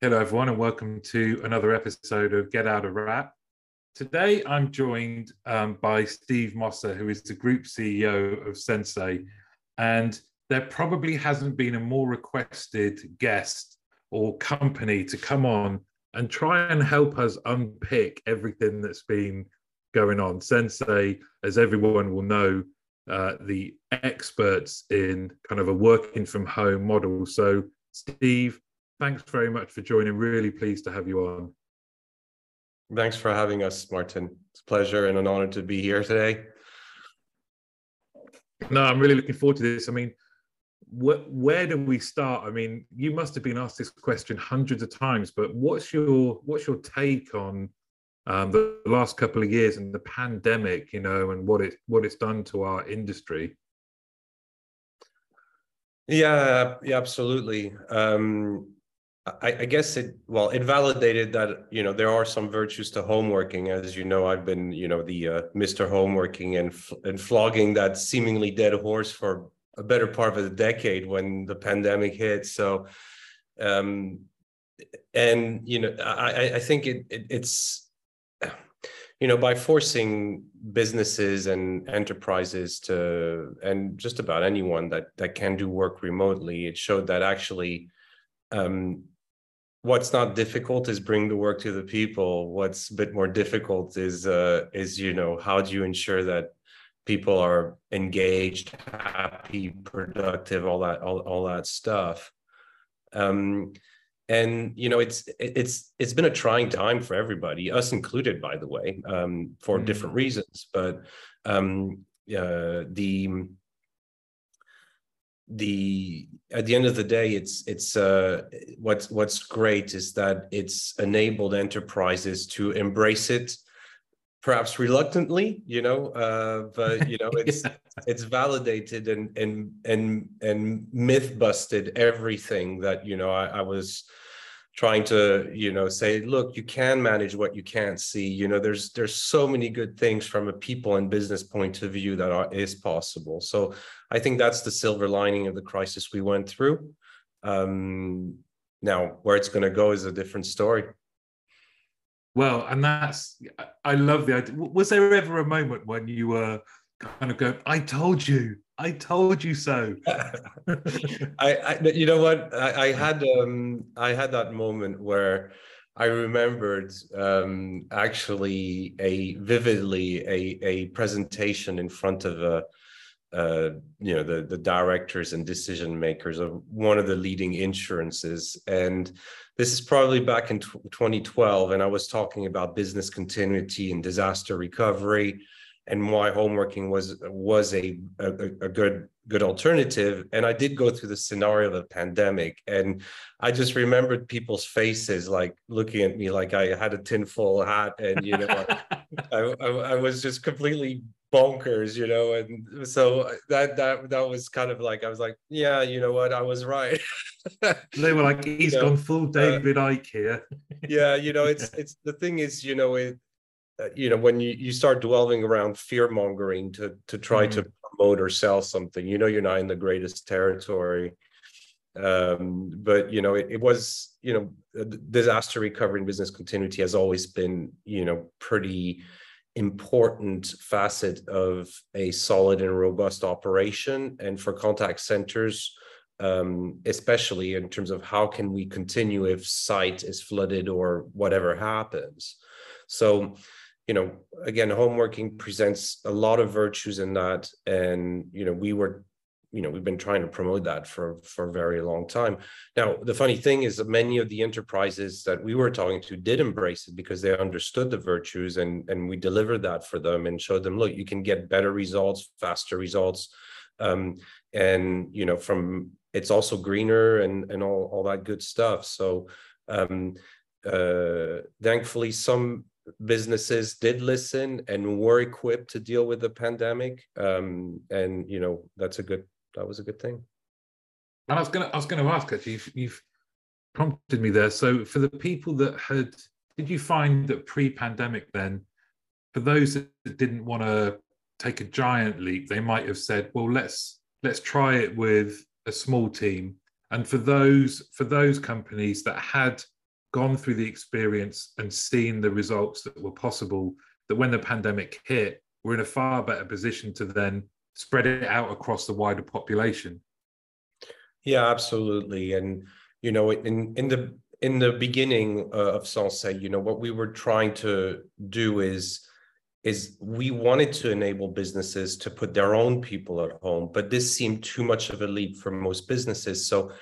Hello, everyone, and welcome to another episode of Get Out of Wrap. Today, I'm joined um, by Steve Mosser, who is the group CEO of Sensée. And there probably hasn't been a more requested guest or company to come on and try and help us unpick everything that's been going on. Sensée, as everyone will know, uh, the experts in kind of a working from home model. So, Steve, thanks very much for joining. Really pleased to have you on. Thanks for having us, Martin. It's a pleasure and an honor to be here today. No, I'm really looking forward to this. I mean, wh- where do we start? I mean, you must have been asked this question hundreds of times, but what's your what's your take on um, the last couple of years and the pandemic? You know, and what it what it's done to our industry. Yeah, yeah, absolutely. Um, I, I, guess it well it validated that you know there are some virtues to homeworking as you know I've been you know the uh, Mr. Homeworking and and flogging that seemingly dead horse for a better part of a decade when the pandemic hit so um and you know I I think it, it it's you know by forcing businesses and enterprises to and just about anyone that that can do work remotely it showed that actually um, what's not difficult is bring the work to the people what's a bit more difficult is uh is you know how do you ensure that people are engaged happy productive all that all, all that stuff um and you know it's it's it's been a trying time for everybody us included by the way um for mm. different reasons but um uh the the at the end of the day it's it's uh what's what's great is that it's enabled enterprises to embrace it perhaps reluctantly you know uh but you know it's yeah. it's validated and and and and myth busted everything that you know I, I was trying to you know say look you can manage what you can't see. You know there's there's so many good things from a people and business point of view that are, is possible. So i think that's the silver lining of the crisis we went through. Um now where it's going to go is a different story. Well and that's i love the idea. Was there ever a moment when you were kind of go i told you I told you so. I, I, you know what? I, I had um, I had that moment where I remembered um, actually a vividly a a presentation in front of a uh, you know the the directors and decision makers of one of the leading insurances and this is probably back in 2012 and i was talking about business continuity and disaster recovery and why homeworking was was a, a, a good good alternative. And I did go through the scenario of a pandemic, and I just remembered people's faces, like looking at me like I had a tinfoil hat, and you know, I, I, I was just completely bonkers, you know. And so that that that was kind of like I was like, yeah, you know what, I was right. they were like, he's you know, gone full uh, David uh, Icke here. yeah, you know, it's it's the thing is, you know, it you know when you, you start dwelling around fear mongering to to try mm. to promote or sell something you know you're not in the greatest territory. Um, but you know it, it, was you know disaster recovery and business continuity has always been you know pretty important facet of a solid and robust operation. And for contact centers um, especially in terms of how can we continue if site is flooded or whatever happens. So you know again homeworking presents a lot of virtues in that. And you know we were you know we've been trying to promote that for for a very long time. Now the funny thing is that many of the enterprises that we were talking to did embrace it because they understood the virtues and and we delivered that for them and showed them look you can get better results faster results. Um, and you know from it's also greener and and all all that good stuff. So um, uh, thankfully some businesses did listen and were equipped to deal with the pandemic um, and you know that's a good that was a good thing. And i was gonna i was gonna ask actually you've, you've prompted me there. So for the people that had did you find that pre-pandemic then for those that didn't want to take a giant leap they might have said well let's let's try it with a small team. And for those for those companies that had gone through the experience and seen the results that were possible, that when the pandemic hit, we're in a far better position to then spread it out across the wider population. Yeah, absolutely. And you know, in in the in the beginning uh, of Sensée, you know, what we were trying to do is is we wanted to enable businesses to put their own people at home, but this seemed too much of a leap for most businesses. So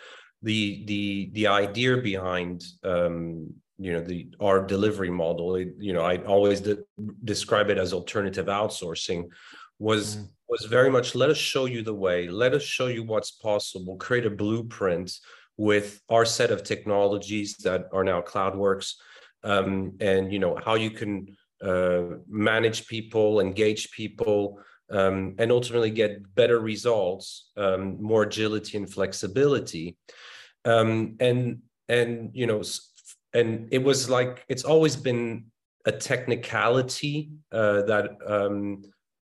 the the the idea behind um, you know the our delivery model, it, you know, I always de- describe it as alternative outsourcing, was mm. was very much let us show you the way, let us show you what's possible, create a blueprint with our set of technologies that are now CloudWorks, um, and you know how you can uh, manage people, engage people, um, and ultimately get better results, um, more agility and flexibility. Um, and and you know, and it was like it's always been a technicality uh, that um,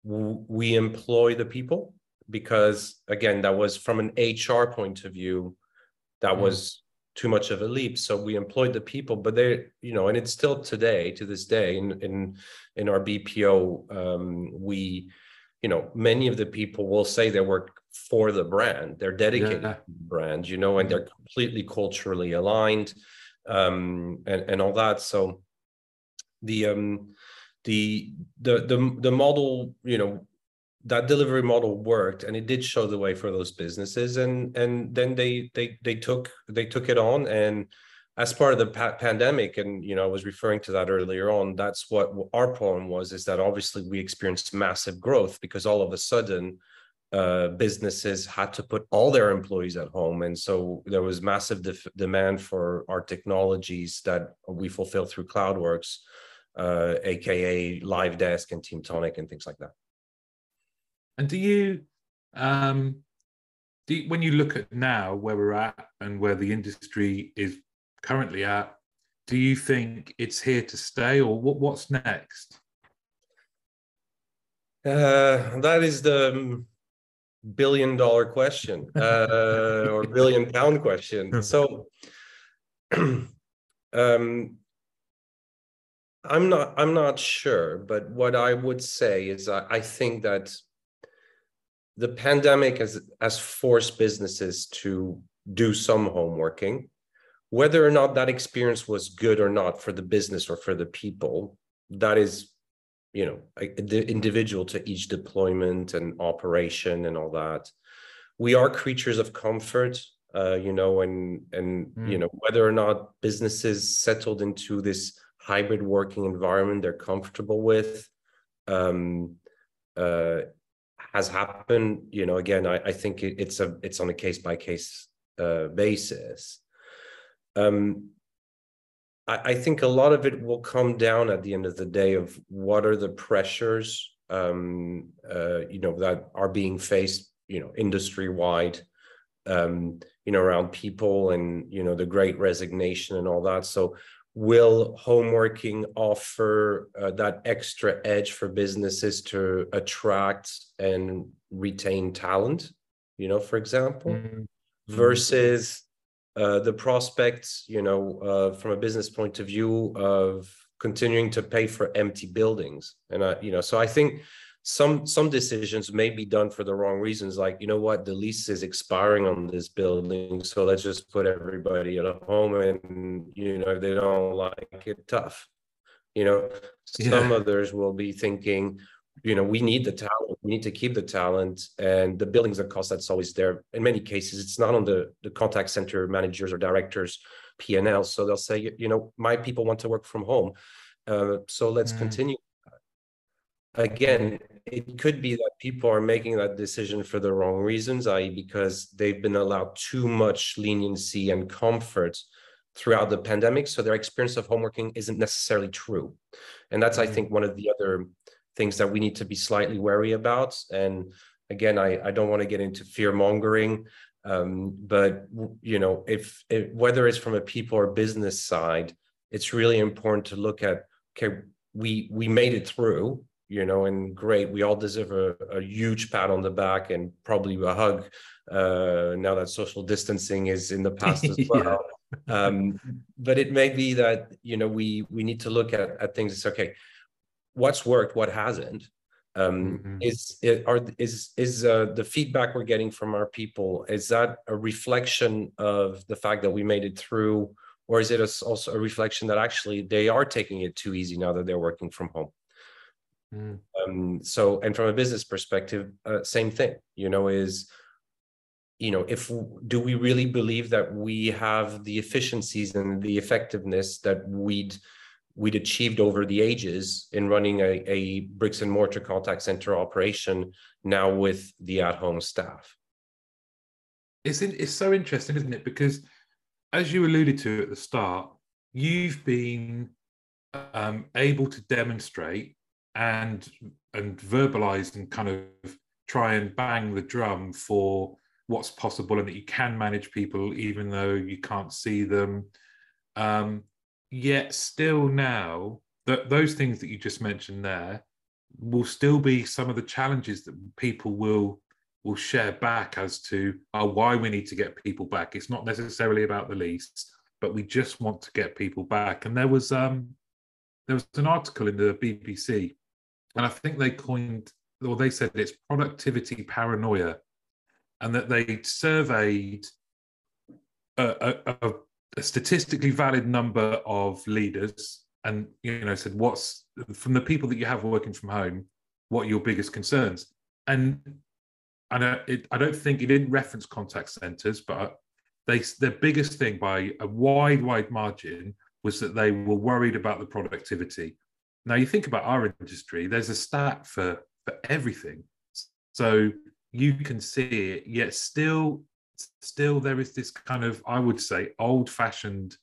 we employ the people because again, that was from an HR point of view, that mm. was too much of a leap so we employed the people but they you know and it's still today to this day in in in our bpo um, we you know many of the people will say they work for the brand. They're dedicated yeah. to the brand you know and they're completely culturally aligned um and and all that. So the um the the the, the model you know that delivery model worked and it did show the way for those businesses and and then they they they took they took it on and as part of the pa- pandemic and you know i was referring to that earlier on that's what our problem was is that obviously we experienced massive growth because all of a sudden uh, businesses had to put all their employees at home. And so there was massive def- demand for our technologies that we fulfill through cloudworks uh, aka live desk and Teamtonic and things like that. And do you, um, do you, when you look at now where we're at and where the industry is currently at, do you think it's here to stay, or what, what's next? Uh, that is the billion dollar question uh, or billion pound question. So, um, I'm not. I'm not sure, but what I would say is I, I think that the pandemic has, has forced businesses to do some homeworking. Whether or not that experience was good or not for the business or for the people, that is, you know, the individual to each deployment and operation and all that. We are creatures of comfort, uh, you know, and and mm. you know whether or not businesses settled into this hybrid working environment they're comfortable with. Um, uh, has happened you know again i, I think it, it's a it's on a case by case uh, basis um I, I think a lot of it will come down at the end of the day of what are the pressures um uh you know that are being faced you know industry wide um you know around people and you know the great resignation and all that. So will homeworking offer uh, that extra edge for businesses to attract and retain talent you know for example? Mm-hmm. versus uh, the prospects you know uh, from a business point of view of continuing to pay for empty buildings and I, you know so i think some some decisions may be done for the wrong reasons like you know what the lease is expiring on this building so let's just put everybody at home and you know they don't like it tough you know yeah. some others will be thinking you know we need the talent we need to keep the talent and the buildings are cost that's always there in many cases it's not on the the contact center managers or directors p&l so they'll say you know my people want to work from home uh, so let's mm. continue again, it could be that people are making that decision for the wrong reasons, i.e., because they've been allowed too much leniency and comfort throughout the pandemic. So their experience of homeworking isn't necessarily true. And that's, I mm. think, one of the other things that we need to be slightly wary about. And again, I, I don't want to get into fear mongering. Um, but you know, if, if whether it's from a people or business side, it's really important to look at okay, we we made it through you know, and great. We all deserve a, a huge pat on the back and probably a hug uh, now that social distancing is in the past as well. um, but it may be that you know we we need to look at at things. It's okay. What's worked? What hasn't? Um, mm-hmm. Is it, are is is uh, the feedback we're getting from our people? Is that a reflection of the fact that we made it through, or is it a, also a reflection that actually they are taking it too easy now that they're working from home? Mm. Um, so, and from a business perspective, uh, same thing. You know, is you know if do we really believe that we have the efficiencies and the effectiveness that we'd we'd achieved over the ages in running a, a bricks and mortar contact center operation now with the at-home staff it's in, it's so interesting isn't it because as you alluded to at the start you've been um, able to demonstrate and and verbalize and kind of try and bang the drum for what's possible and that you can manage people even though you can't see them. Um, yet still now that those things that you just mentioned there will still be some of the challenges that people will will share back as to uh, why we need to get people back. It's not necessarily about the lease, but we just want to get people back. And there was um there was an article in the BBC, and I think they coined or they said it's productivity paranoia and that they surveyed a, a, a, statistically valid number of leaders and you know said what's from the people that you have working from home what are your biggest concerns? And and uh, it, I don't think it didn't reference contact centers but uh, they their biggest thing by a wide wide margin was that they were worried about the productivity. Now you think about our industry there's a stat for for everything. So you can see it yet still still there is this kind of i would say old fashioned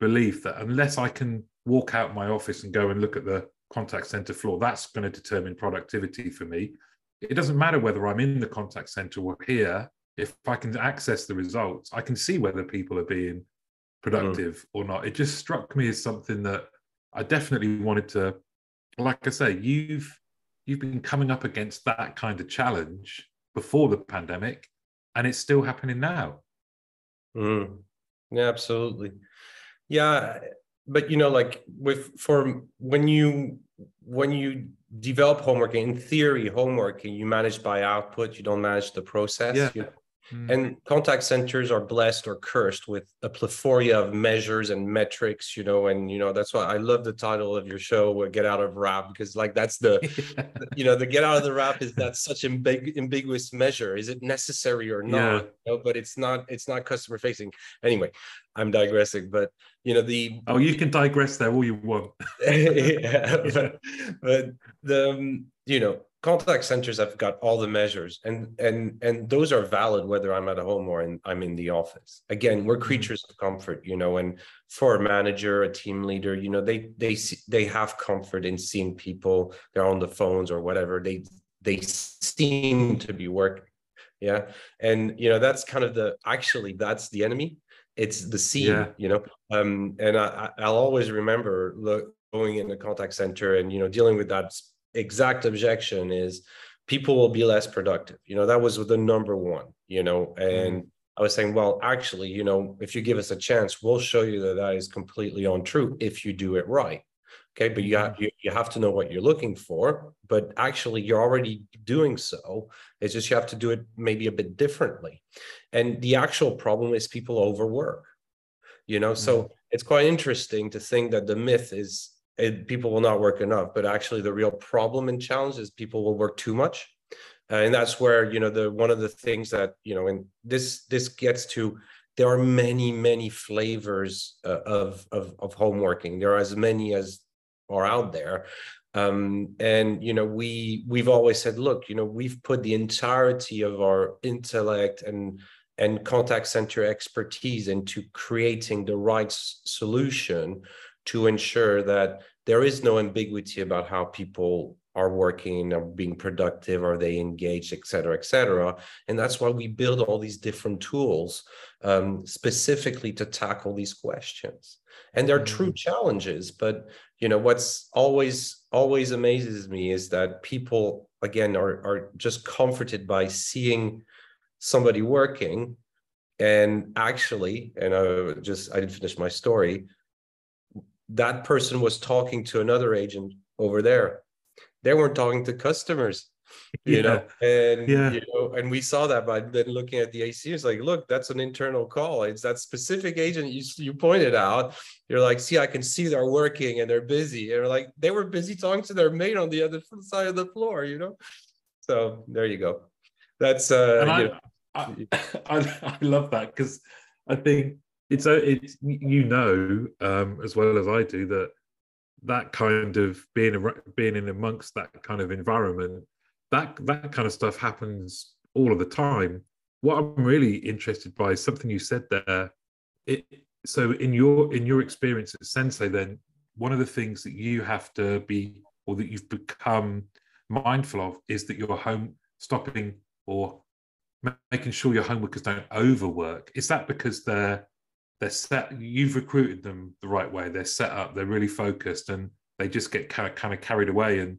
belief that unless i can walk out my office and go and look at the contact center floor that's going to determine productivity for me. It doesn't matter whether i'm in the contact center or here. If i can access the results i can see whether people are being productive mm. or not. It just struck me as something that i definitely wanted to like i say you've you've been coming up against that kind of challenge before the pandemic, and it's still happening now. Mm. Yeah, absolutely. Yeah, but you know, like with for when you when you develop homework in theory, homework and you manage by output, you don't manage the process. Yeah. You know? Mm. And contact centers are blessed or cursed with a plethora of measures and metrics, you know, and you know that's why I love the title of your show, "Get Out of Wrap," because like that's the, you know, the get out of the wrap is that such ambig- ambiguous measure. Is it necessary or not? Yeah. You know, but it's not. It's not customer facing. Anyway, I'm digressing, but you know the. Oh, you can digress there all you want. yeah, but, but the um, you know contact centers have got all the measures and and and those are valid whether i'm at home or in, i'm in the office again we're mm-hmm. creatures of comfort you know and for a manager a team leader you know they they they have comfort in seeing people they're on the phones or whatever they they seem to be working yeah and you know that's kind of the actually that's the enemy it's the scene yeah. you know um and i i'll always remember look going in the contact center and you know dealing with that exact objection is people will be less productive. You know, that was the number one, you know, and mm. I was saying, well, actually, you know, if you give us a chance, we'll show you that that is completely untrue if you do it right. Okay, but you have mm-hmm. you, you have to know what you're looking for. But actually, you're already doing so. It's just you have to do it maybe a bit differently. And the actual problem is people overwork. You know, mm. so mm-hmm. it's quite interesting to think that the myth is it, people will not work enough but actually the real problem and challenge is people will work too much. Uh, and that's where you know the one of the things that you know and this this gets to there are many many flavors uh, of, of of home working. There are as many as are out there. Um, and you know we we've always said look you know we've put the entirety of our intellect and and contact center expertise into creating the right solution to ensure that there is no ambiguity about how people are working are being productive are they engaged et cetera et cetera and that's why we build all these different tools um, specifically to tackle these questions and they're mm-hmm. true challenges but you know what's always always amazes me is that people again are, are just comforted by seeing somebody working And actually, and I just I didn't finish my story. That person was talking to another agent over there. They weren't talking to customers you yeah. know and yeah. you know and we saw that by then looking at the ac it's like look that's an internal call it's that specific agent you, you pointed out you're like see i can see they're working and they're busy and like they were busy talking to their mate on the other side of the floor you know so there you go that's uh I, know, I, I, I love that because i think it's a it's you know um as well as i do that that kind of being being in amongst that kind of environment that that kind of stuff happens all of the time. What I'm really interested by is something you said there. It, so in your in your experience at Sensée, then one of the things that you have to be or that you've become mindful of is that you're home stopping or making sure your homeworkers don't overwork. Is that because they're they're set? You've recruited them the right way. They're set up. They're really focused, and they just get kind of, kind of carried away and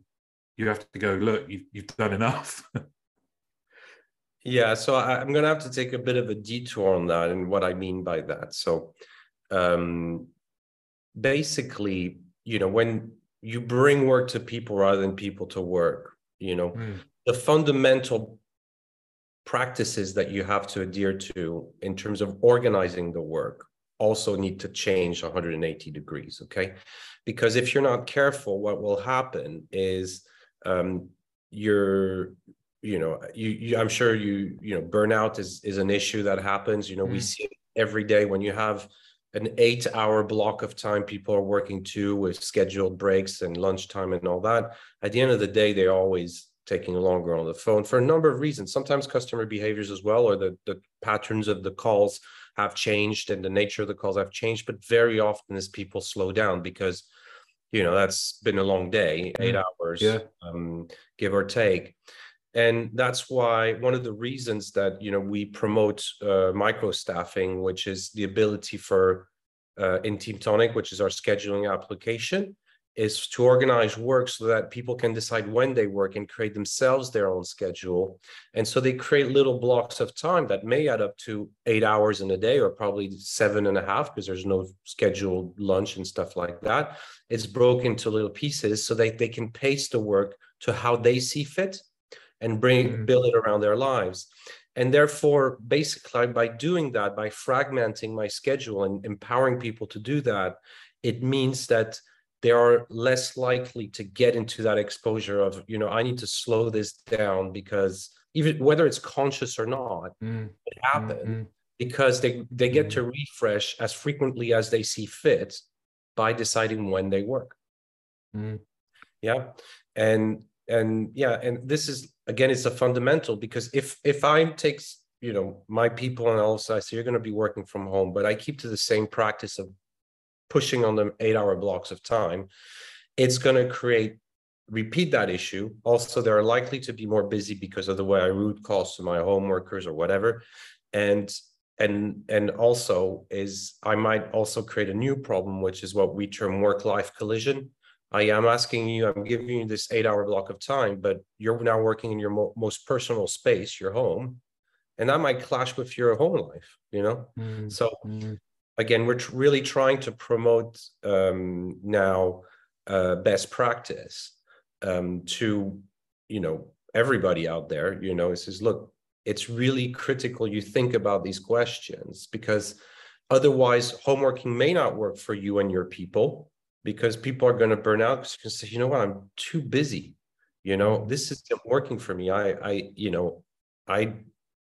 you have to go look you've, you've done enough yeah so I, am going to have to take a bit of a detour on that and what i mean by that so um basically you know when you bring work to people rather than people to work you know mm. the fundamental practices that you have to adhere to in terms of organizing the work also need to change 180 degrees okay? Because if you're not careful what will happen is um, you're you know you, you, i'm sure you you know burnout is is an issue that happens. You know mm. we see it every day. When you have an eight hour block of time people are working to with scheduled breaks and lunchtime and all that at the end of the day they're always taking longer on the phone for a number of reasons. Sometimes customer behaviors as well or the the patterns of the calls have changed and the nature of the calls have changed but very often as people slow down because you know that's been a long day eight mm. hours yeah. um, give or take and that's why one of the reasons that you know we promote uh, micro staffing which is the ability for uh, in Teamtonic which is our scheduling application is to organize work so that people can decide when they work and create themselves their own schedule. And so they create little blocks of time that may add up to eight hours in a day or probably seven and a half because there's no scheduled lunch and stuff like that. It's broken into little pieces so that they can pace the work to how they see fit and bring mm-hmm. build it around their lives. And therefore, basically, by doing that, by fragmenting my schedule and empowering people to do that, it means that they are less likely to get into that exposure of you know i need to slow this down because even whether it's conscious or not mm. it happen mm-hmm. because they they get mm. to refresh as frequently as they see fit by deciding when they work mm. yeah and and yeah and this is again it's a fundamental because if if i takes you know my people and also i say you're going to be working from home but i keep to the same practice of pushing on them eight hour blocks of time, it's going to create repeat that issue. Also, they're likely to be more busy because of the way I route calls to my home workers or whatever. And and and also is I might also create a new problem, which is what we term work-life collision. I am asking you, I'm giving you this eight-hour block of time, but you're now working in your mo- most personal space, your home, and that might clash with your home life. You know, mm so mm again, we're tr- really trying to promote um, now uh, best practice um, to, you know, everybody out there. You know, it says, look, it's really critical you think about these questions because otherwise, homeworking may not work for you and your people because people are going to burn out because say, you know what, I'm too busy. You know, this isn't working for me. I, I, you know, I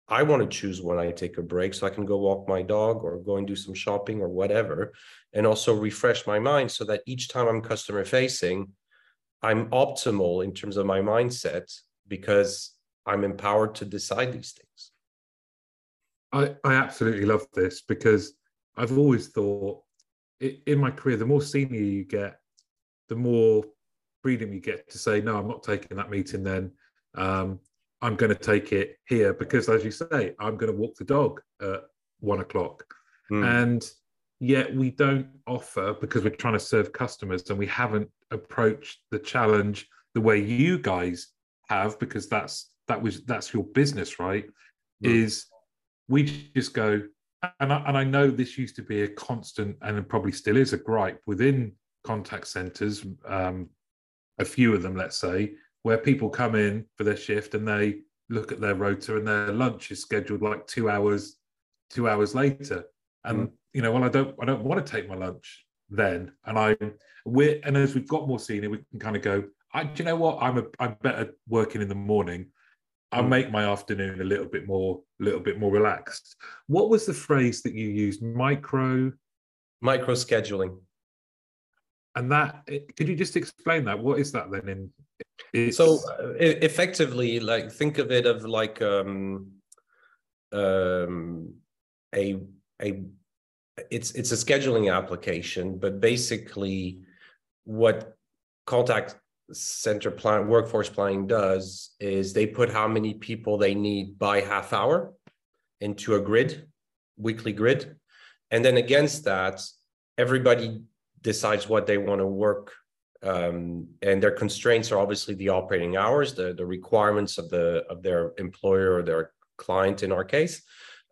I want to choose when I take a break so I can go walk my dog or go and do some shopping or whatever, and also refresh my mind so that each time I'm customer facing, I'm optimal in terms of my mindset because I'm empowered to decide these things. I, I absolutely love this because I've always thought in my career, the more senior you get, the more freedom you get to say, no, I'm not taking that meeting then. Um, I'm going to take it here because, as you say, I'm going to walk the dog at one o'clock. Mm. And yet we don't offer because we're trying to serve customers and we haven't approached the challenge the way you guys have because that's that was that's your business right mm. is we just go and I, and I know this used to be a constant and it probably still is a gripe within contact centers um, a few of them let's say where people come in for their shift and they look at their rota and their lunch is scheduled like two hours two hours later. And mm. you know well i don't i don't want to take my lunch then. And i we're and as we've got more senior we can kind of go I, do you know what? I'm a i'm better working in the morning. I mm. make my afternoon a little bit more a little bit more relaxed. What was the phrase that you used? Micro? Micro scheduling and that could you just explain that? What is that then in it's... so effectively like think of it of like um um a a it's it's a scheduling application but basically what contact center plan workforce planning does is they put how many people they need by half hour into a grid weekly grid. And then against that everybody decides what they want to work um, and their constraints are obviously the operating hours the, the requirements of the of their employer or their client in our case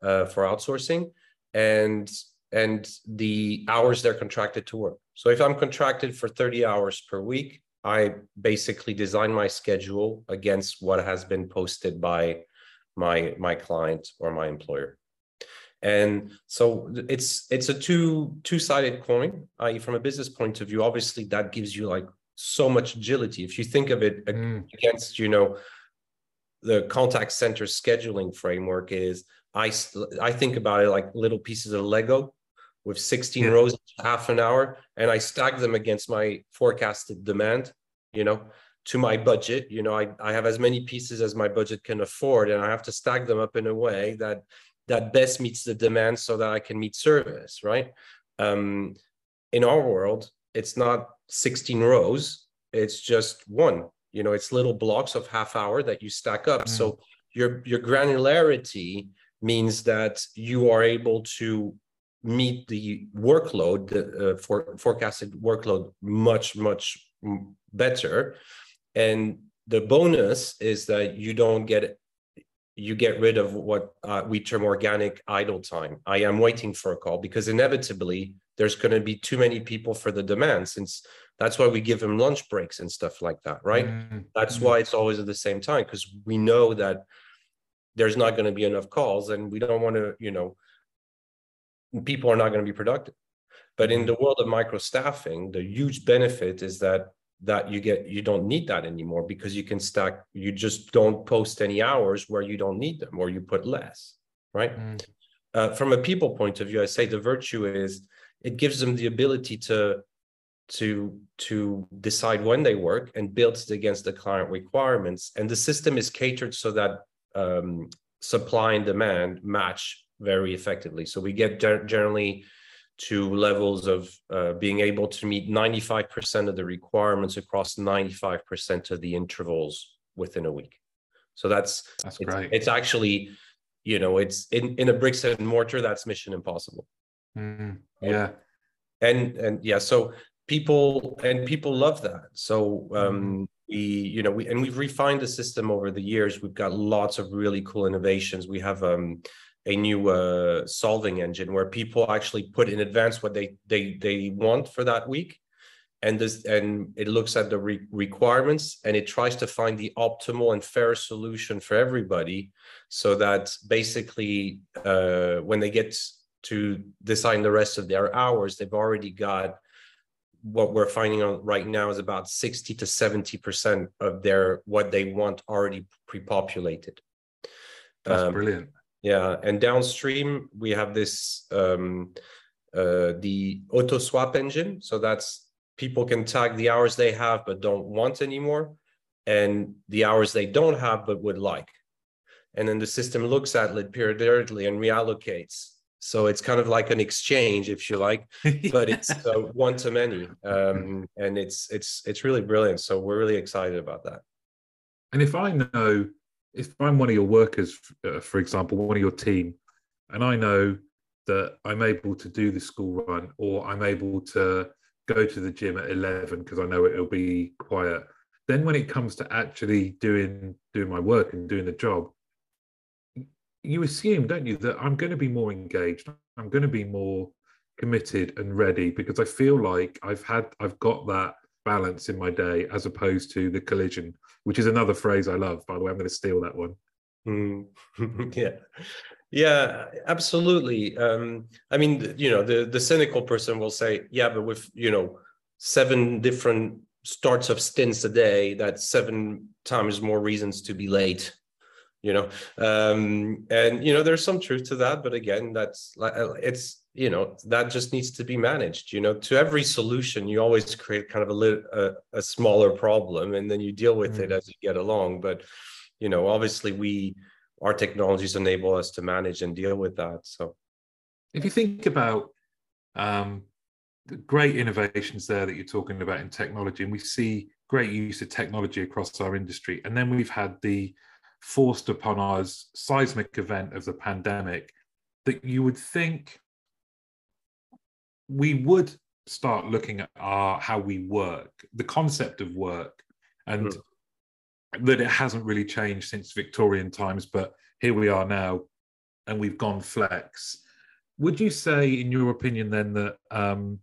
uh, for outsourcing and and the hours they're contracted to work. So if i'm contracted for 30 hours per week i basically design my schedule against what has been posted by my my client or my employer and so it's it's a two two-sided coin i.e from a business point of view obviously that gives you like so much agility if you think of it mm. against you know the contact center scheduling framework is i i think about it like little pieces of lego with 16 yeah. rows half an hour and i stack them against my forecasted demand you know to my budget you know I, I have as many pieces as my budget can afford and i have to stack them up in a way that that best meets the demand so that I can meet service, right? Um, in our world, it's not 16 rows, it's just one. You know, it's little blocks of half hour that you stack up. Mm. So your your granularity means that you are able to meet the workload, the uh, for, forecasted workload much, much better. And the bonus is that you don't get you get rid of what uh, we term organic idle time. I am waiting for a call because inevitably there's going to be too many people for the demand since that's why we give them lunch breaks and stuff like that, right? Mm-hmm. That's why it's always at the same time because we know that there's not going to be enough calls and we don't want to, you know, people are not going to be productive. But in mm-hmm. the world of micro staffing, the huge benefit is that that you get you don't need that anymore because you can stack you just don't post any hours where you don't need them or you put less right? Mm. uh, from a people point of view i say the virtue is it gives them the ability to to to decide when they work and builds against the client requirements. And the system is catered so that um, supply and demand match very effectively. So we get generally to levels of uh, being able to meet 95% of the requirements across 95% of the intervals within a week. So that's that's it's, great. It's actually, you know, it's in, in a bricks and mortar, that's mission impossible. Mm, yeah. And and yeah, so people and people love that. So um mm. we, you know, we and we've refined the system over the years. We've got lots of really cool innovations. We have um a new uh, solving engine where people actually put in advance what they they they want for that week. And this and it looks at the re- requirements and it tries to find the optimal and fair solution for everybody so that basically uh, when they get to design the rest of their hours they've already got what we're finding out right now is about 60 to 70 percent of their what they want already pre-populated. That's um, brilliant yeah, and downstream we have this um, uh, the auto swap engine. So that's people can tag the hours they have but don't want anymore, and the hours they don't have but would like. And then the system looks at it periodically and reallocates. So it's kind of like an exchange, if you like, but it's uh, one to many, um, and it's it's it's really brilliant. So we're really excited about that. And if I know if I'm one of your workers, uh, for example, one of your team, and I know that I'm able to do the school run or I'm able to go to the gym at 11 because I know it'll be quiet. Then when it comes to actually doing doing my work and doing the job, you assume, don't you, that I'm going to be more engaged. I'm going to be more committed and ready because I feel like I've had I've got that balance in my day as opposed to the collision, which is another phrase I love. By the way, I'm going to steal that one. Mm. yeah, yeah, absolutely. Um, I mean, you know, the the cynical person will say, yeah, but with you know seven different starts of stints a day, that's seven times more reasons to be late you know? Um and you know there's some truth to that but again that's like uh, it's you know that just needs to be managed you know? To every solution you always create kind of a little a, a smaller problem and then you deal with mm. it as you get along but you know obviously we our technologies enable us to manage and deal with that so. If you think about um the great innovations there that you're talking about in technology and we see great use of technology across our industry and then we've had the forced upon us seismic event of the pandemic that you would think we would start looking at our how we work the concept of work and mm. that it hasn't really changed since victorian times but here we are now and we've gone flex would you say in your opinion then that um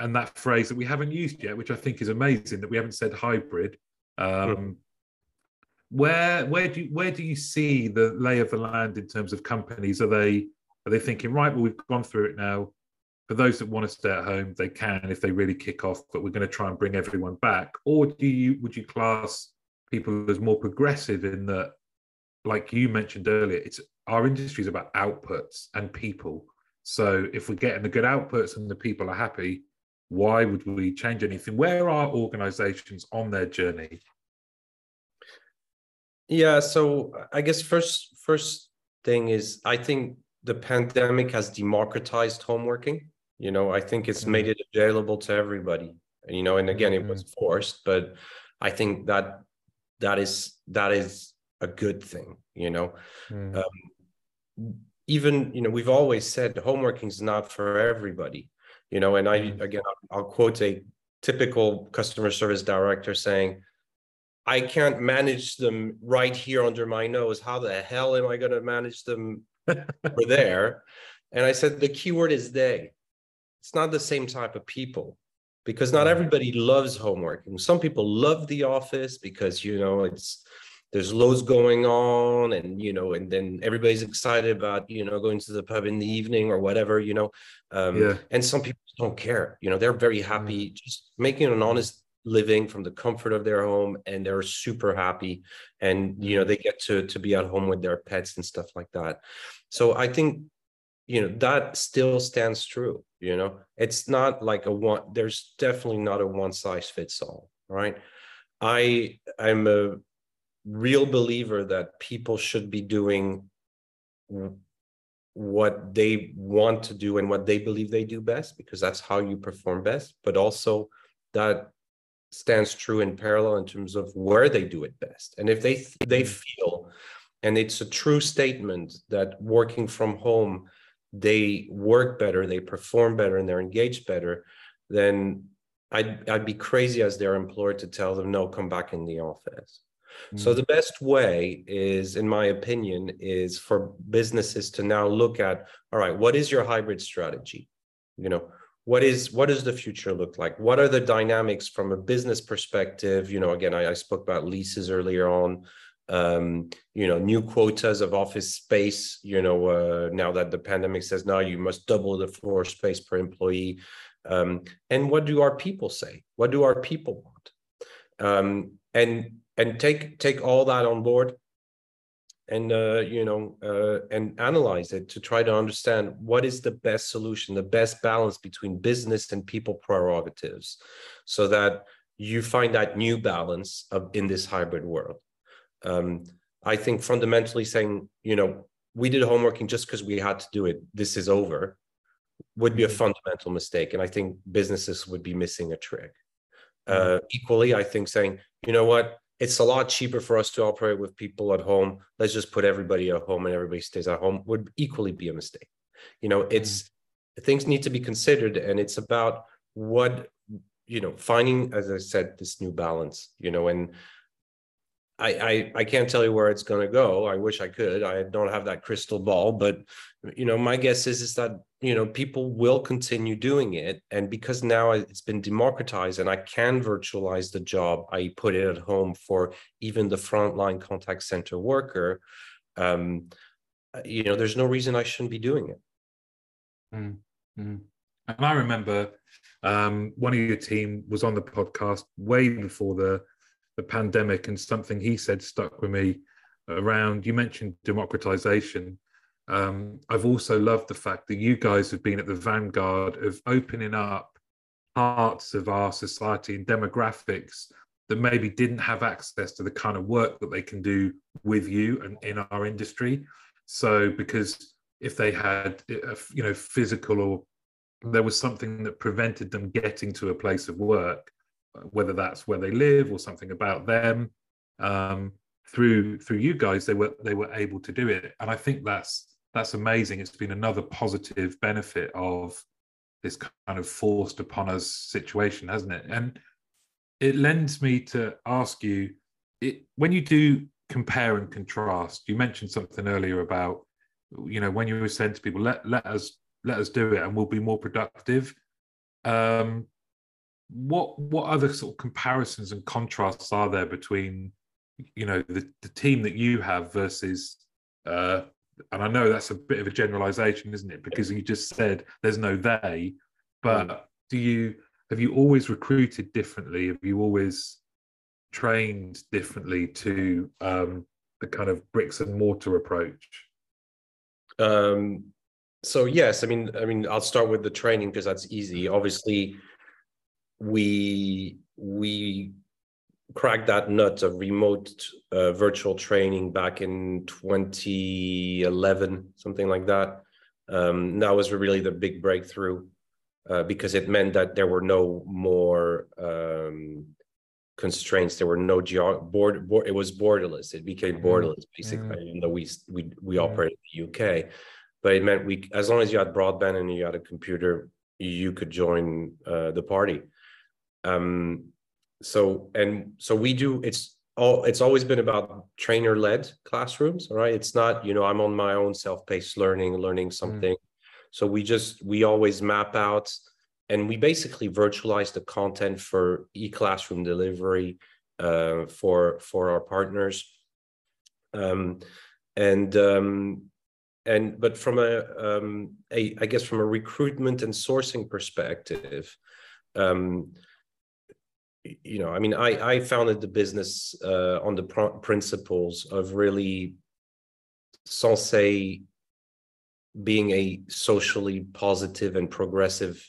and that phrase that we haven't used yet which i think is amazing that we haven't said hybrid um mm where where do you, where do you see the lay of the land in terms of companies? Are they are they thinking right? Well, we've gone through it now. For those that want to stay at home, they can if they really kick off. But we're going to try and bring everyone back. Or do you would you class people as more progressive in that, like you mentioned earlier, it's our industry is about outputs and people. So if we're getting the good outputs and the people are happy, why would we change anything? Where are organizations on their journey? Yeah, so I guess first first thing is I think the pandemic has democratized home working. You know, I think it's mm-hmm. made it available to everybody. You know, and again, mm-hmm. it was mm-hmm. forced, but I think that that is that is a good thing. You know, mm-hmm. um, even you know we've always said home working is not for everybody. You know, and I mm-hmm. again I'll, I'll quote a typical customer service director saying I can't manage them right here under my nose. How the hell am I going to manage them over there? And I said, the keyword is they. It's not the same type of people because not everybody loves homework. And some people love the office because, you know, it's, there's loads going on and, you know, and then everybody's excited about, you know, going to the pub in the evening or whatever, you know. Um, yeah. And some people don't care, you know, they're very happy mm. just making an honest living from the comfort of their home and they're super happy and you know mm-hmm. they get to to be at home with their pets and stuff like that. So i think you know that still stands true you know? It's not like a one there's definitely not a one size fits all right? I i'm a real believer that people should be doing what they want to do and what they believe they do best because that's how you perform best but also that stands true in parallel in terms of where they do it best. And if they they mm-hmm. feel, and it's a true statement that working from home, they work better, they perform better, and they're engaged better, then I'd I'd be crazy as their employer to tell them no, come back in the office. Mm-hmm. So the best way is, in my opinion, is for businesses to now look at, all right, what is your hybrid strategy? You know, what is what does the future look like? What are the dynamics from a business perspective? You know again i, I spoke about leases earlier on. Um, you know new quotas of office space you know uh, now that the pandemic says now you must double the floor space per employee. Um, and what do our people say? What do our people want? Um, and and take take all that on board and uh, you know uh, and analyze it to try to understand what is the best solution the best balance between business and people prerogatives so that you find that new balance of in this hybrid world um, i think fundamentally saying you know we did homeworking just because we had to do it this is over would be a mm-hmm. fundamental mistake and i think businesses would be missing a trick mm-hmm. uh, equally i think saying you know what it's a lot cheaper for us to operate with people at home. Let's just put everybody at home and everybody stays at home would equally be a mistake. You know, it's mm. things need to be considered, and it's about what you know, finding, as I said, this new balance. You know, and I, I, I can't tell you where it's going to go. I wish I could. I don't have that crystal ball, but you know, my guess is is that you know people will continue doing it, and because now it's been democratized and I can virtualize the job, I put it at home for even the frontline contact center worker. Um, you know, there's no reason I shouldn't be doing it. Mm, mm. And I remember um, one of your team was on the podcast way before the the pandemic, and something he said stuck with me around. You mentioned democratization. Um, I've also loved the fact that you guys have been at the vanguard of opening up parts of our society and demographics that maybe didn't have access to the kind of work that they can do with you and in our industry. So, because if they had, you know, physical or there was something that prevented them getting to a place of work, whether that's where they live or something about them. Um, through through you guys, they were they were able to do it, and I think that's that's amazing. It's been another positive benefit of this kind of forced upon us situation, hasn't it? And it lends me to ask you, it, when you do compare and contrast, you mentioned something earlier about, you know, when you were saying to people, let let us let us do it, and we'll be more productive. Um, what what other sort of comparisons and contrasts are there between you know the, the team that you have versus uh and i know that's a bit of a generalization isn't it? Because you just said there's no they but mm. do you have you always recruited differently? Have you always trained differently to um the kind of bricks and mortar approach? Um so yes i mean i mean i'll start with the training because that's easy. Obviously we we cracked that nut of remote uh, virtual training back in 2011 something like that um, that was really the big breakthrough uh, because it meant that there were no more um, constraints there were no geo board, board it was borderless it became mm-hmm. borderless basically mm. even though we we we mm. operate in the uk but it meant we as long as you had broadband and you had a computer you could join uh, the party um, so and so we do it's all it's always been about trainer led classrooms right it's not you know i'm on my own self-paced learning learning mm. something mm. so we just we always map out and we basically virtualize the content for e-classroom delivery uh, for for our partners um, and um, and but from a, um, a i guess from a recruitment and sourcing perspective um, you know, I mean, I I founded the business uh, on the pr- principles of really Sensée being a socially positive and progressive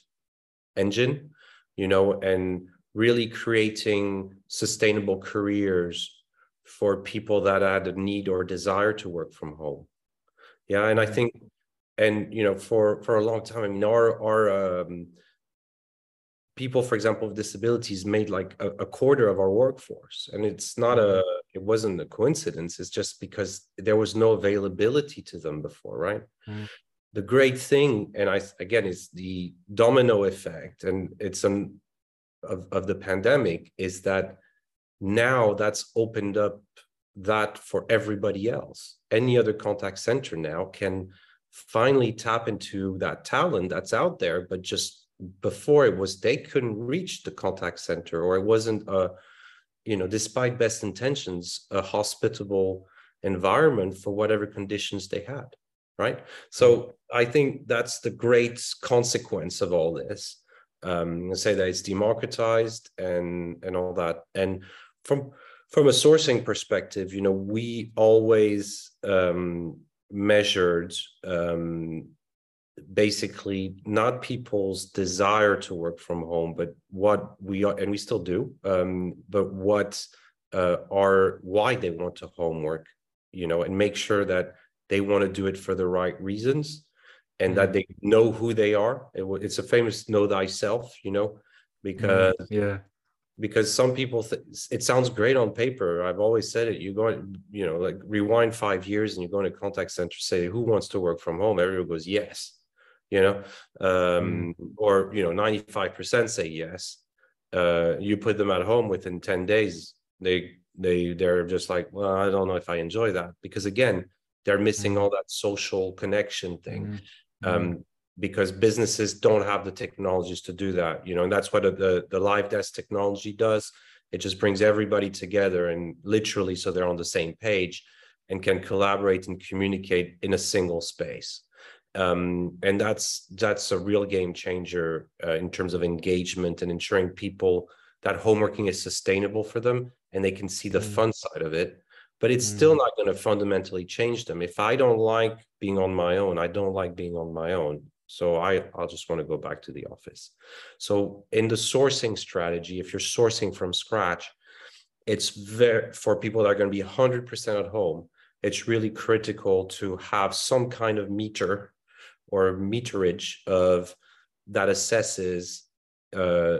engine, you know, and really creating sustainable careers for people that had a need or desire to work from home. Yeah, and I think, and you know, for for a long time, I mean, our our um, people, for example, with disabilities made like a, a, quarter of our workforce. And it's not a, mm-hmm. it wasn't a coincidence. It's just because there was no availability to them before, right? Mm. The great thing, and I again, is the domino effect, and it's an of, of the pandemic is that now that's opened up that for everybody else. Any other contact center now can finally tap into that talent that's out there, but just before it was they couldn't reach the contact center or it wasn't a you know despite best intentions a hospitable environment for whatever conditions they had right so mm-hmm. i think that's the great consequence of all this um say that it's democratized and and all that and from from a sourcing perspective you know we always um measured um basically not people's desire to work from home, but what we are, and we still do, um, but what uh, are why they want to homework, you know, and make sure that they want to do it for the right reasons and mm-hmm. that they know who they are. It, it's a famous know thyself, you know, because mm, yeah. Because some people, th- it sounds great on paper. I've always said it. You go, you know, like rewind five years, and you go a contact center, say, "Who wants to work from home?" Everyone goes, "Yes." You know um, mm. or you know 95% say yes uh, you put them at home within 10 days they they they're just like well i don't know if i enjoy that because again they're missing mm. all that social connection thing mm-hmm. um, because businesses don't have the technologies to do that you know and that's what the the live desk technology does it just brings everybody together and literally so they're on the same page and can collaborate and communicate in a single space um, and that's that's a real game changer uh, in terms of engagement and ensuring people that homeworking is sustainable for them and they can see the mm. fun side of it but it's mm. still not going to fundamentally change them if i don't like being on my own i don't like being on my own so i i'll just want to go back to the office so in the sourcing strategy if you're sourcing from scratch it's very for people that are going to be 100% at home it's really critical to have some kind of meter or meterage of that assesses uh,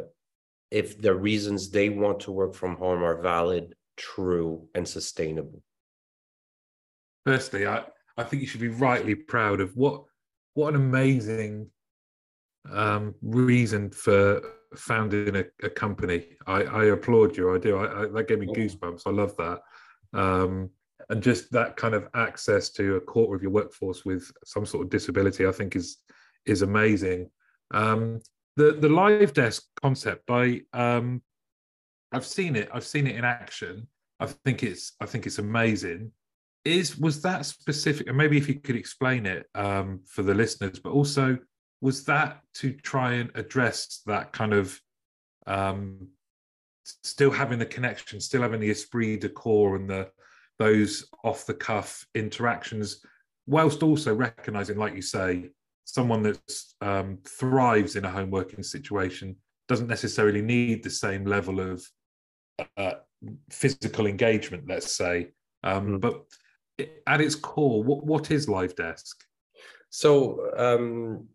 if the reasons they want to work from home are valid, true, and sustainable? Firstly, I, I think you should be rightly proud of what what an amazing um, reason for founding a, a company. I, I, applaud you. I do. I, I, that gave me goosebumps. I love that. Um, and just that kind of access to a quarter of your workforce with some sort of disability, I think is is amazing. Um, the the live desk concept i um i've seen it i've seen it in action i think it's i think it's amazing is was that specific and maybe if you could explain it um for the listeners but also was that to try and address that kind of um still having the connection still having the esprit de corps and the those off the cuff interactions whilst also recognizing like you say someone that um, thrives in a home working situation doesn't necessarily need the same level of uh, physical engagement, let's say. Um, mm. But at its core, what, what is Live Desk? So um,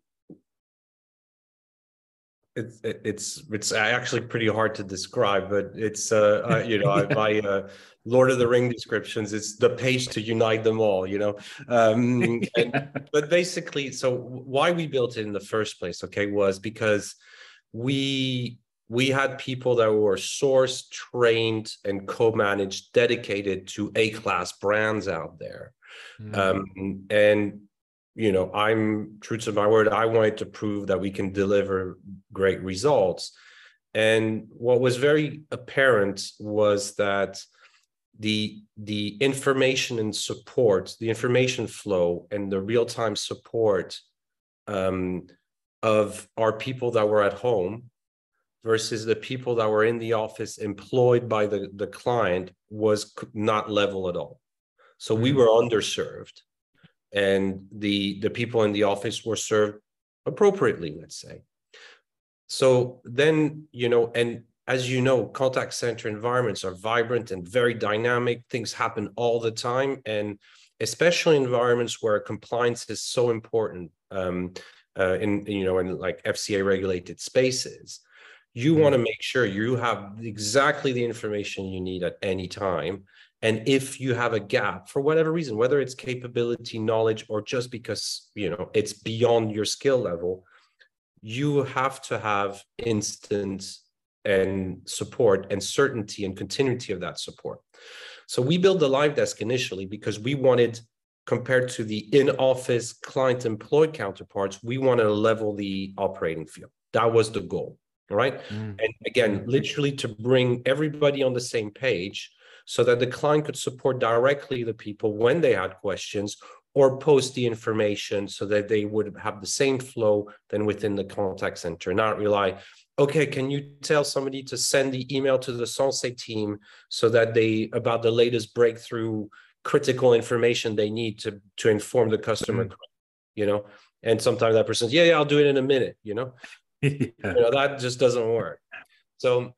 it's it's it's actually pretty hard to describe, but it's uh, uh you know my uh, Lord of the Ring descriptions. It's the page to unite them all, you know. Um, and, but basically, so why we built it in the first place, okay, was because we we had people that were sourced, trained, and co-managed, dedicated to A class brands out there, mm. um, and you know, I'm true to my word. I wanted to prove that we can deliver great results. And what was very apparent was that the the information and support, the information flow and the real-time support um, of our people that were at home versus the people that were in the office employed by the, the client was not level at all. So we mm-hmm. were underserved and the the people in the office were served appropriately let's say. So then you know and as you know contact center environments are vibrant and very dynamic. Things happen all the time and especially environments where compliance is so important um, uh, in you know in like fca regulated spaces. You mm-hmm. want to make sure you have exactly the information you need at any time and if you have a gap for whatever reason whether it's capability knowledge or just because you know it's beyond your skill level you have to have instant and support and certainty and continuity of that support. So we built the live desk initially because we wanted compared to the in-office client employed counterparts we wanted to level the operating field. That was the goal right? Mm. and again literally to bring everybody on the same page so that the client could support directly the people when they had questions or post the information so that they would have the same flow than within the contact center, not rely, okay, can you tell somebody to send the email to the Sensée team so that they about the latest breakthrough critical information they need to to inform the customer, mm-hmm. you know? And sometimes that person's, yeah, yeah, I'll do it in a minute, you know? yeah. You know, that just doesn't work. So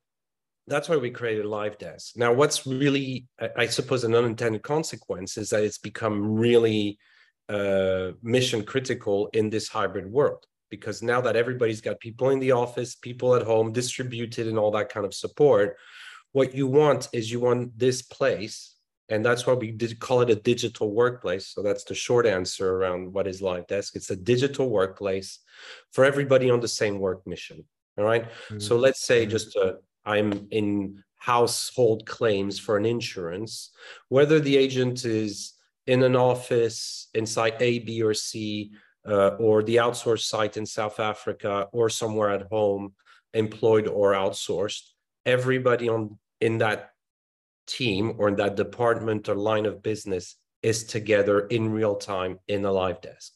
that's why we created live desk now what's really i suppose an unintended consequence is that it's become really uh, mission critical in this hybrid world because now that everybody's got people in the office people at home distributed and all that kind of support what you want is you want this place and that's why we did call it a digital workplace so that's the short answer around what is live desk it's a digital workplace for everybody on the same work mission all right? mm-hmm. so let's say mm-hmm. just to I'm in household claims for an insurance, whether the agent is in an office in site A, B, or C, uh, or the outsourced site in South Africa, or somewhere at home, employed or outsourced, everybody on in that team or in that department or line of business is together in real time in a live desk.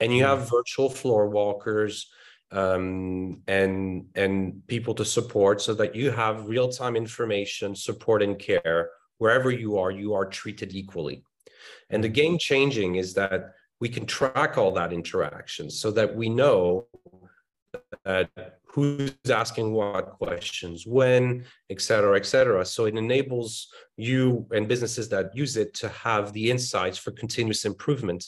And you have virtual floor walkers um, and and people to support so that you have real time information, support, and care wherever you are. You are treated equally. And the game changing is that we can track all that interaction so that we know that who's asking what questions, when, et cetera, et cetera. So it enables you and businesses that use it to have the insights for continuous improvement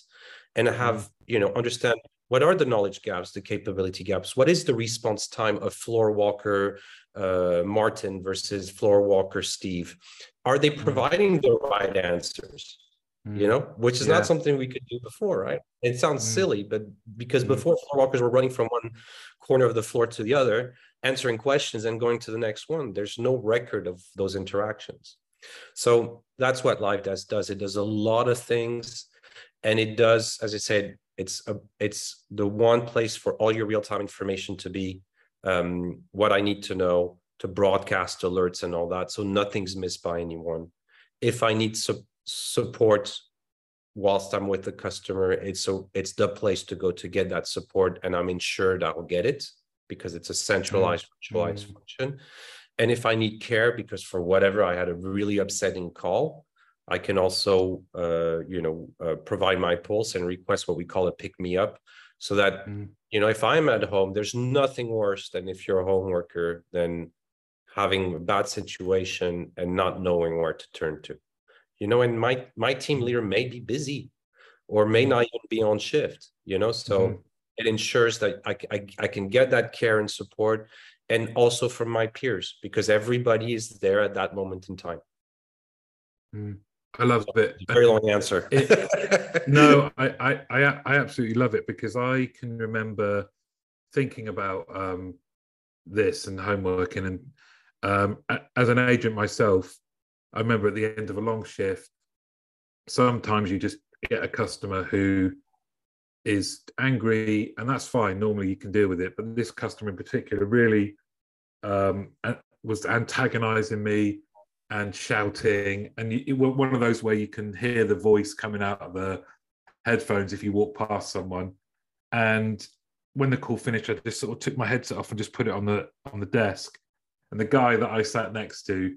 and have, you know, understand what are the knowledge gaps, the capability gaps? What is the response time of floor walker uh, Martin versus floor walker Steve? Are they mm. providing the right answers? Mm. You know, which is yeah. not something we could do before, right? It sounds mm. silly, but because mm. before floor walkers were running from one corner of the floor to the other, answering questions and going to the next one, there's no record of those interactions. So that's what Live Desk does. It does a lot of things, and it does, as I said, it's a it's the one place for all your real-time information to be um, what i need to know to broadcast alerts and all that so nothing's missed by anyone if i need su- support whilst i'm with the customer it's so it's the place to go to get that support and i'm ensured i'll get it because it's a centralized mm-hmm. virtualized mm-hmm. function and if i need care because for whatever i had a really upsetting call I can also, uh, you know, uh, provide my pulse and request what we call a pick me up, so that mm. you know if I'm at home, there's nothing worse than if you're a home worker than having a bad situation and not knowing where to turn to. You know, and my my team leader may be busy, or may mm. not even be on shift. You know, so mm. it ensures that I, I I can get that care and support, and also from my peers because everybody is there at that moment in time. Mm. I love it. Very long answer. it, no, I, I, I absolutely love it because I can remember thinking about um, this and homeworking, and um, as an agent myself, I remember at the end of a long shift, sometimes you just get a customer who is angry, and that's fine. Normally, you can deal with it, but this customer in particular really um, was antagonizing me and shouting, and you, one of those where you can hear the voice coming out of the headphones if you walk past someone. And when the call finished, I just sort of took my headset off and just put it on the on the desk. And the guy that I sat next to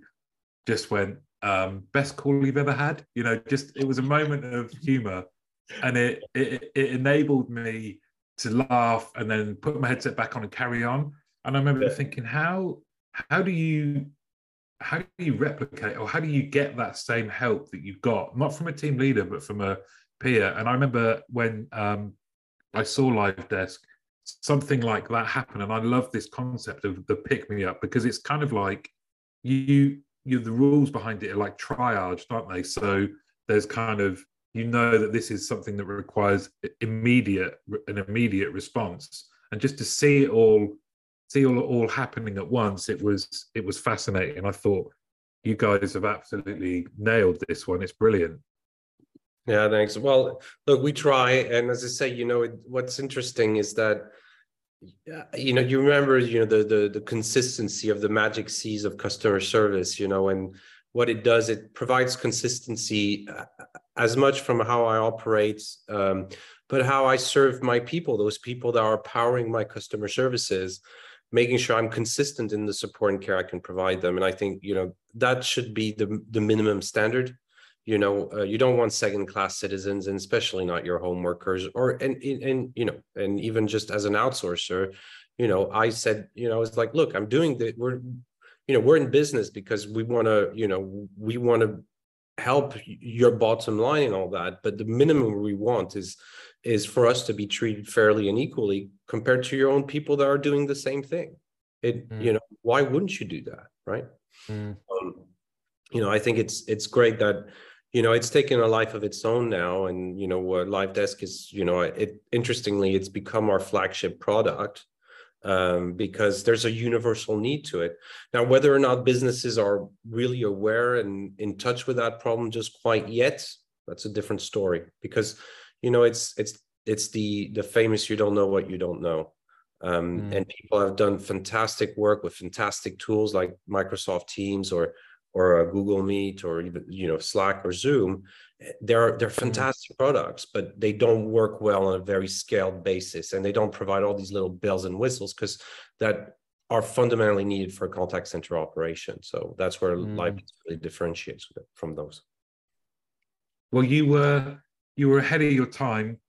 just went, um, "Best call you've ever had." You know, just it was a moment of humour, and it, it it enabled me to laugh and then put my headset back on and carry on. And I remember yeah. thinking, how how do you how do you replicate or how do you get that same help that you've got? Not from a team leader but from a peer. And i remember when um, i saw live desk something like that happen and i love this concept of the pick me up because it's kind of like you you the rules behind it are like triage aren't they? So there's kind of you know that this is something that requires immediate an immediate response. And just to see it all see all, all happening at once it was it was fascinating. I thought you guys have absolutely nailed this one. It's brilliant. Yeah thanks. Well look we try and as i say you know it, what's interesting is that you know you remember you know the, the the consistency of the magic C's of customer service you know and what it does it provides consistency uh, as much from how i operate um, but how i serve my people those people that are powering my customer services making sure I'm consistent in the support and care I can provide them. And I think you know that should be the the minimum standard. You know, uh, you don't want second class citizens, and especially not your home workers, or and and you know, and even just as an outsourcer, you know, I said, you know, I was like, look, I'm doing the we're, you know, we're in business because we want to, you know, we want to help your bottom line and all that, but the minimum we want is is for us to be treated fairly and equally compared to your own people that are doing the same thing it mm. you know why wouldn't you do that right mm. um, you know i think it's it's great that you know it's taken a life of its own now and you know uh, live desk is you know it interestingly it's become our flagship product um, because there's a universal need to it. Now, whether or not businesses are really aware and in touch with that problem just quite yet, that's a different story. Because you know, it's it's it's the the famous "you don't know what you don't know," um, mm. and people have done fantastic work with fantastic tools like Microsoft Teams or or Google Meet or even you know Slack or Zoom they're they're mm-hmm. fantastic products but they don't work well on a very scaled basis and they don't provide all these little bells and whistles because that are fundamentally needed for contact center operation so that's where mm. live really differentiates from those well you were you were ahead of your time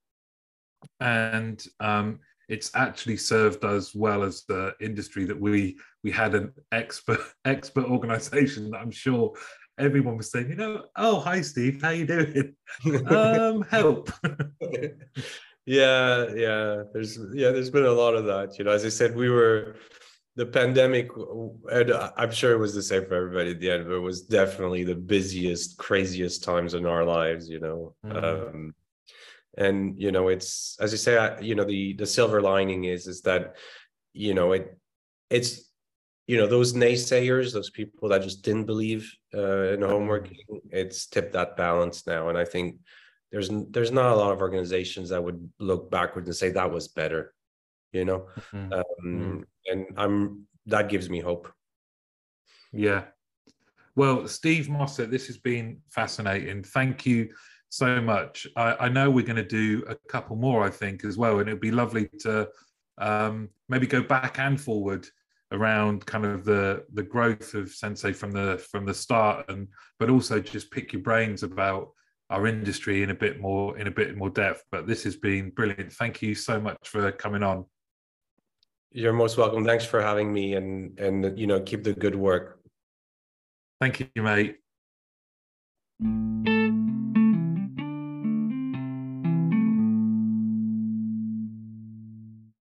and um, it's actually served us well as the industry that we we had an expert expert organization that i'm sure everyone was saying, you know, oh hi Steve, how you doing? um, help. yeah, yeah. There's yeah, there's been a lot of that. You know, as I said, we were the pandemic, and I'm sure it was the same for everybody at the end, but it was definitely the busiest, craziest times in our lives, you know. Mm. Um, and you know, it's as you say, I, you know, the the silver lining is is that, you know, it it's you know those naysayers those people that just didn't believe uh, in home working it's tipped that balance now. And i think there's there's not a lot of organizations that would look backward and say that was better you know? Mm-hmm. Um, mm-hmm. and i'm that gives me hope. Yeah. Well steve mossett this has been fascinating. Thank you so much. I, I know we're going to do a couple more i think as well and it'd be lovely to um, maybe go back and forward around kind of the the growth of Sensée from the from the start, and but also just pick your brains about our industry in a bit more in a bit more depth. But this has been brilliant. Thank you so much for coming on. You're most welcome. Thanks for having me, and and you know keep the good work. Thank you, mate.